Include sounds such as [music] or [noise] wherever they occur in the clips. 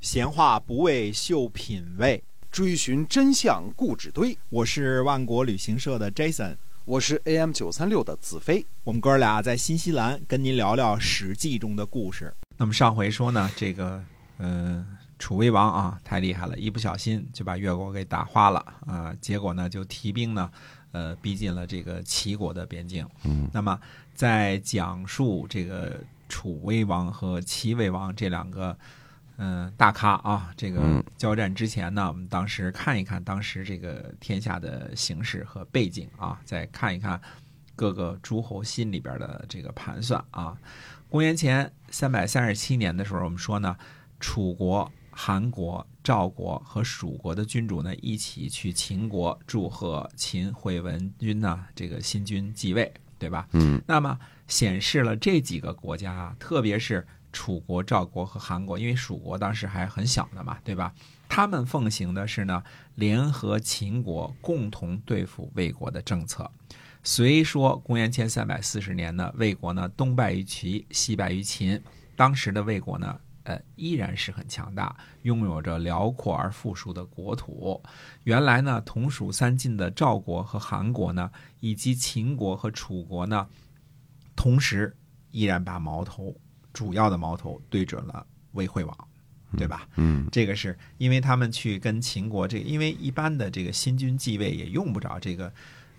闲话不为秀品味，追寻真相故纸堆。我是万国旅行社的 Jason，我是 AM 九三六的子飞。我们哥俩在新西兰跟您聊聊《史记》中的故事。那么上回说呢，这个呃，楚威王啊，太厉害了，一不小心就把越国给打花了啊，结果呢就提兵呢，呃，逼近了这个齐国的边境。嗯，那么在讲述这个楚威王和齐威王这两个。嗯，大咖啊，这个交战之前呢，我们当时看一看当时这个天下的形势和背景啊，再看一看各个诸侯心里边的这个盘算啊。公元前三百三十七年的时候，我们说呢，楚国、韩国、赵国和蜀国的君主呢，一起去秦国祝贺秦惠文君呢这个新君继位，对吧？嗯，那么显示了这几个国家啊，特别是。楚国、赵国和韩国，因为蜀国当时还很小的嘛，对吧？他们奉行的是呢，联合秦国共同对付魏国的政策。虽说公元前三百四十年呢，魏国呢东败于齐，西败于秦，当时的魏国呢，呃，依然是很强大，拥有着辽阔而富庶的国土。原来呢，同属三晋的赵国和韩国呢，以及秦国和楚国呢，同时依然把矛头。主要的矛头对准了魏惠王，对吧？嗯，这个是因为他们去跟秦国这，因为一般的这个新君继位也用不着这个，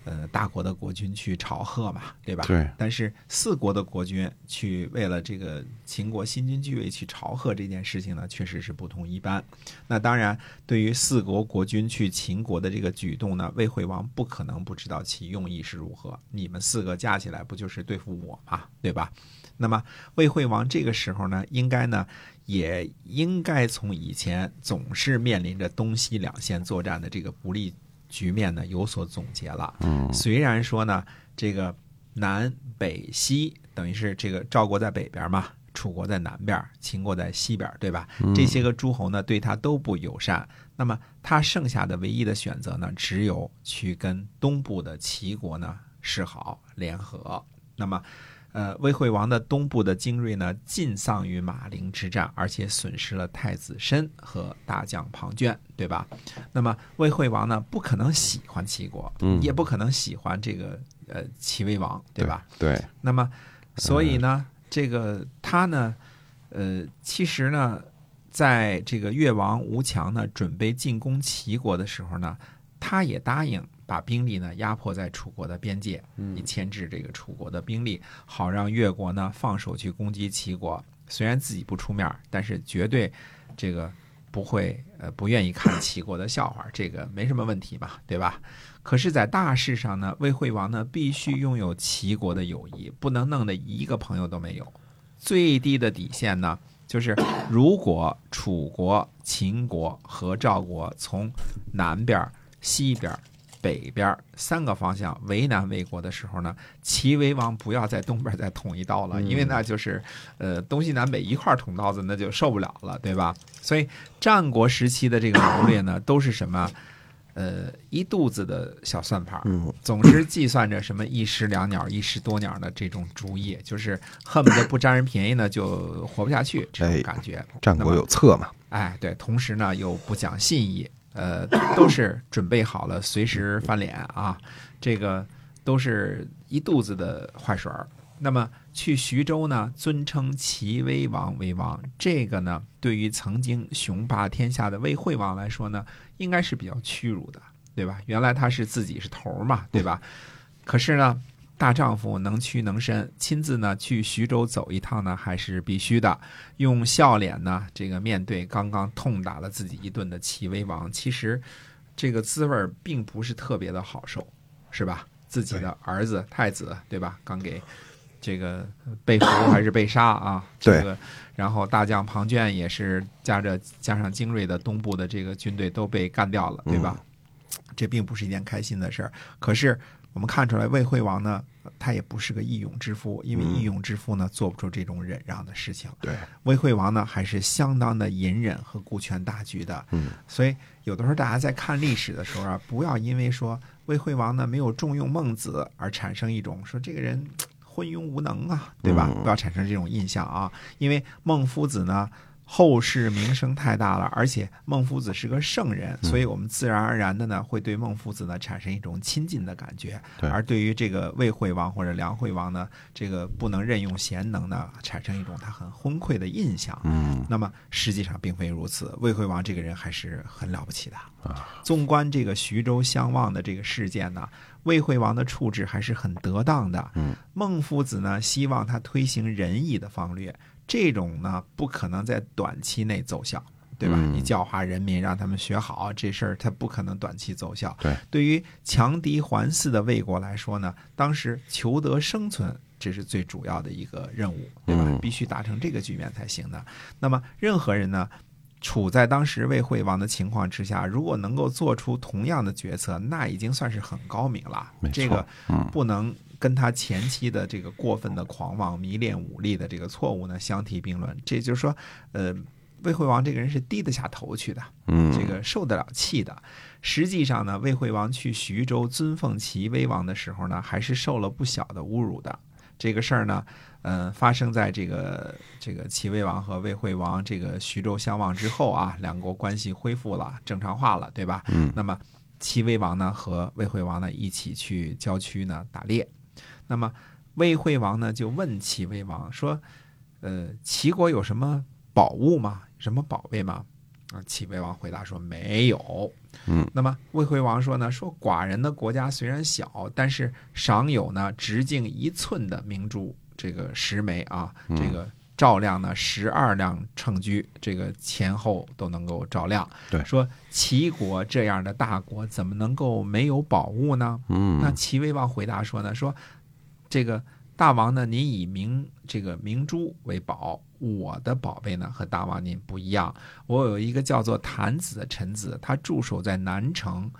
呃，大国的国君去朝贺嘛，对吧？对。但是四国的国君去为了这个秦国新君继位去朝贺这件事情呢，确实是不同一般。那当然，对于四国国君去秦国的这个举动呢，魏惠王不可能不知道其用意是如何。你们四个加起来不就是对付我嘛，对吧？那么魏惠王这个时候呢，应该呢，也应该从以前总是面临着东西两线作战的这个不利局面呢有所总结了。嗯，虽然说呢，这个南北西等于是这个赵国在北边嘛，楚国在南边，秦国在西边，对吧？这些个诸侯呢对他都不友善。那么他剩下的唯一的选择呢，只有去跟东部的齐国呢示好联合。那么。呃，魏惠王的东部的精锐呢，尽丧于马陵之战，而且损失了太子申和大将庞涓，对吧？那么魏惠王呢，不可能喜欢齐国，也不可能喜欢这个呃齐威王，对吧？对。那么，所以呢，这个他呢，呃，其实呢，在这个越王吴强呢准备进攻齐国的时候呢，他也答应。把兵力呢压迫在楚国的边界，以牵制这个楚国的兵力，好让越国呢放手去攻击齐国。虽然自己不出面，但是绝对这个不会呃不愿意看齐国的笑话，这个没什么问题嘛，对吧？可是，在大事上呢，魏惠王呢必须拥有齐国的友谊，不能弄得一个朋友都没有。最低的底线呢，就是如果楚国、秦国和赵国从南边、西边。北边三个方向为难魏国的时候呢，齐威王不要在东边再捅一刀了，因为那就是，呃，东西南北一块捅刀子，那就受不了了，对吧？所以战国时期的这个谋略呢，都是什么？呃，一肚子的小算盘，总是计算着什么一石两鸟、一石多鸟的这种主意，就是恨不得不占人便宜呢就活不下去这种感觉。战国有策嘛？哎，对，同时呢又不讲信义。呃，都是准备好了，随时翻脸啊！这个都是一肚子的坏水儿。那么去徐州呢，尊称齐威王为王，这个呢，对于曾经雄霸天下的魏惠王来说呢，应该是比较屈辱的，对吧？原来他是自己是头嘛，对吧？可是呢。大丈夫能屈能伸，亲自呢去徐州走一趟呢，还是必须的。用笑脸呢，这个面对刚刚痛打了自己一顿的齐威王，其实这个滋味并不是特别的好受，是吧？自己的儿子太子，对吧？刚给这个被俘还是被杀啊？这个，然后大将庞涓也是加着加上精锐的东部的这个军队都被干掉了，对吧？这并不是一件开心的事儿。可是。我们看出来，魏惠王呢，他也不是个义勇之夫，因为义勇之夫呢，做不出这种忍让的事情。对，魏惠王呢，还是相当的隐忍和顾全大局的。嗯，所以有的时候大家在看历史的时候啊，不要因为说魏惠王呢没有重用孟子而产生一种说这个人昏庸无能啊，对吧？不要产生这种印象啊，因为孟夫子呢。后世名声太大了，而且孟夫子是个圣人，所以我们自然而然的呢会对孟夫子呢产生一种亲近的感觉。对而对于这个魏惠王或者梁惠王呢，这个不能任用贤能呢，产生一种他很昏聩的印象。嗯那么实际上并非如此，魏惠王这个人还是很了不起的。啊，纵观这个徐州相望的这个事件呢，魏惠王的处置还是很得当的。嗯，孟夫子呢希望他推行仁义的方略，这种呢不可能在短期内奏效。对吧？嗯你教化人民，让他们学好，这事儿它不可能短期奏效。对，对于强敌环伺的魏国来说呢，当时求得生存，这是最主要的一个任务，对吧？嗯必须达成这个局面才行的。那么，任何人呢，处在当时魏惠王的情况之下，如果能够做出同样的决策，那已经算是很高明了这个嗯不能跟他前期的这个过分的狂妄、迷恋武力的这个错误呢相提并论。这就是说，呃，魏惠王这个人是低得下头去的。嗯，这个受得了气的。实际上呢，魏惠王去徐州尊奉齐威王的时候呢，还是受了不小的侮辱的。这个事儿呢，呃，发生在这个这个齐威王和魏惠王这个徐州相望之后啊，两国关系恢复了正常化了，对吧？嗯那么齐威王呢和魏惠王呢一起去郊区呢打猎，那么魏惠王呢就问齐威王说：“呃，齐国有什么宝物吗？什么宝贝吗？”啊，齐威王回答说没有。嗯，那么魏惠王说呢，说寡人的国家虽然小，但是赏有呢直径一寸的明珠，这个十枚啊，嗯这个照亮呢十二辆乘车，这个前后都能够照亮。对说齐国这样的大国怎么能够没有宝物呢？嗯，那齐威王回答说呢，说这个大王呢，您以明这个明珠为宝，我的宝贝呢和大王您不一样。我有一个叫做谭子的臣子，他驻守在南城，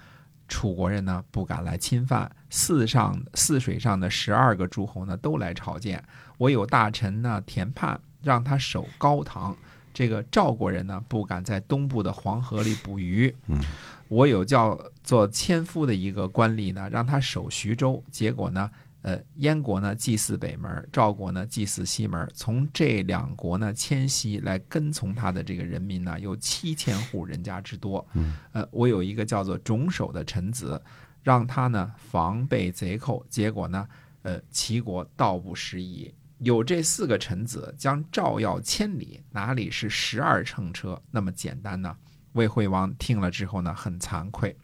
楚国人呢不敢来侵犯。四上泗水上的十二个诸侯呢都来朝见。我有大臣呢田盼，让他守高唐。这个赵国人呢不敢在东部的黄河里捕鱼。嗯，我有叫做千夫的一个官吏呢，让他守徐州。结果呢，呃，燕国呢祭祀北门，赵国呢祭祀西门。从这两国呢迁徙来跟从他的这个人民呢，有七千户人家之多。嗯，呃，我有一个叫做种守的臣子，让他呢防备贼寇。结果呢，呃，齐国道不拾遗。有这四个臣子，将赵要千里，哪里是十二乘车那么简单呢？魏惠王听了之后呢，很惭愧，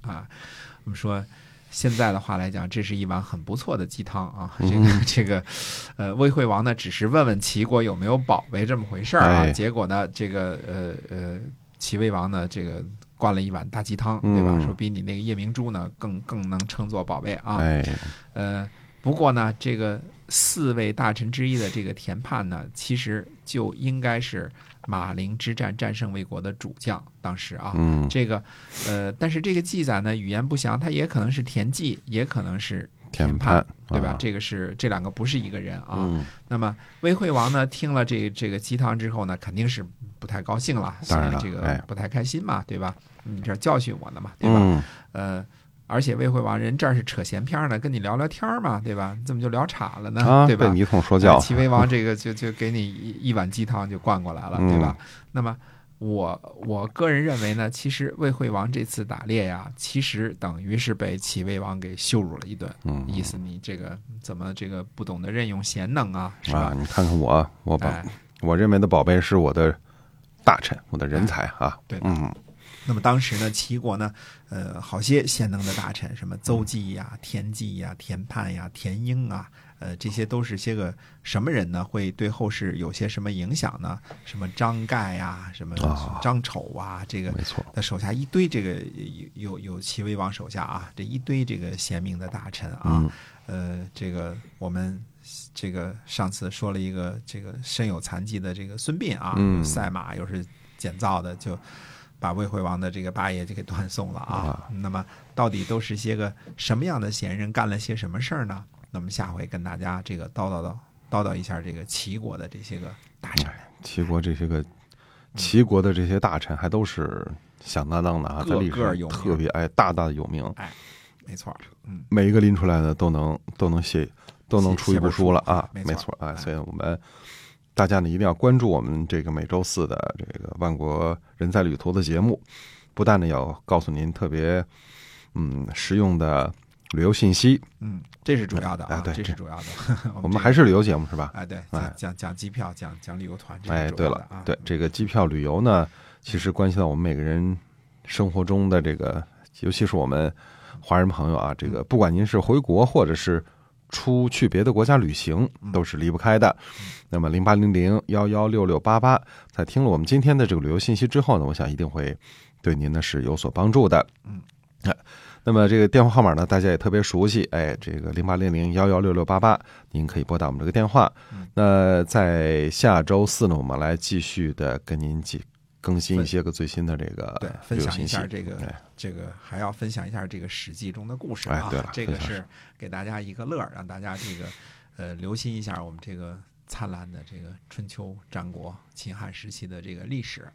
啊，我们说现在的话来讲，这是一碗很不错的鸡汤啊。这个 [laughs] 这个，呃，魏惠王呢，只是问问齐国有没有宝贝这么回事儿啊，哎结果呢，这个呃呃，齐威王呢，这个灌了一碗大鸡汤，对吧？嗯说比你那个夜明珠呢更更能称作宝贝啊。哎，呃，不过呢，这个四位大臣之一的这个田盼呢，其实就应该是马陵之战战胜魏国的主将，当时啊，嗯，这个呃，但是这个记载呢语言不详，它也可能是田忌，也可能是田盼盼，对吧？啊这个是这两个不是一个人啊。嗯，那么魏惠王呢，听了这这个鸡汤之后呢，肯定是不太高兴了，当然了这个哎不太开心嘛，对吧？你这教训我呢嘛，对吧？嗯，呃，而且魏惠王人这儿是扯闲篇儿呢，跟你聊聊天儿嘛，对吧？你怎么就聊岔了呢？啊，对吧被？你一通说教呃，齐威王这个就就给你一一碗鸡汤就灌过来了，对吧？那么我我个人认为呢，其实魏惠王这次打猎呀，其实等于是被齐威王给羞辱了一顿，嗯，意思你这个怎么这个不懂得任用贤能啊，是啊，吧？你看看我，我把哎，我认为的宝贝是我的大臣，我的人才啊，对嗯，那么当时呢，齐国呢，呃，好些贤能的大臣，什么邹忌呀、田忌呀、田盼呀、田婴啊，呃，这些都是些个什么人呢？会对后世有些什么影响呢？什么张盖呀，什么啊张丑啊，这个没错，他手下一堆这个有有有齐威王手下啊，这一堆这个贤明的大臣啊，嗯呃，这个我们这个上次说了一个这个身有残疾的这个孙膑啊，嗯赛马又是捡造的，就把魏惠王的这个八爷就给断送了啊。啊那么到底都是些个什么样的贤人，干了些什么事儿呢？那么下回跟大家这个叨叨叨叨叨一下这个齐国的这些个大臣。齐国这些个齐国的这些大臣还都是响当当的啊，在个历史个有名特别哎大大的有名，哎没错儿，嗯，每一个拎出来的都能都能写都能出一部书了啊，没错啊，哎所以我们大家呢一定要关注我们这个每周四的这个万国人在旅途的节目，不但呢要告诉您特别嗯实用的旅游信息，嗯，这是主要的啊，这是主要的。[laughs] 我们还是旅游节目是吧？哎，对，哎讲讲讲机票，讲讲旅游团，这哎，对了对这个机票旅游呢，其实关系到我们每个人生活中的这个，尤其是我们华人朋友啊，这个不管您是回国或者是出去别的国家旅行，都是离不开的。那么零八零零幺幺六六八八，在听了我们今天的这个旅游信息之后呢，我想一定会对您呢是有所帮助的。嗯，哎。那么这个电话号码呢，大家也特别熟悉，哎，这个零八零零幺幺六六八八，您可以拨打我们这个电话。嗯那在下周四呢，我们来继续的跟您继更新一些个最新的这个对，分享一下这个哎这个还要分享一下这个《史记》中的故事啊。这个是给大家一个乐儿，让大家这个呃留心一下我们这个灿烂的这个春秋战国秦汉时期的这个历史。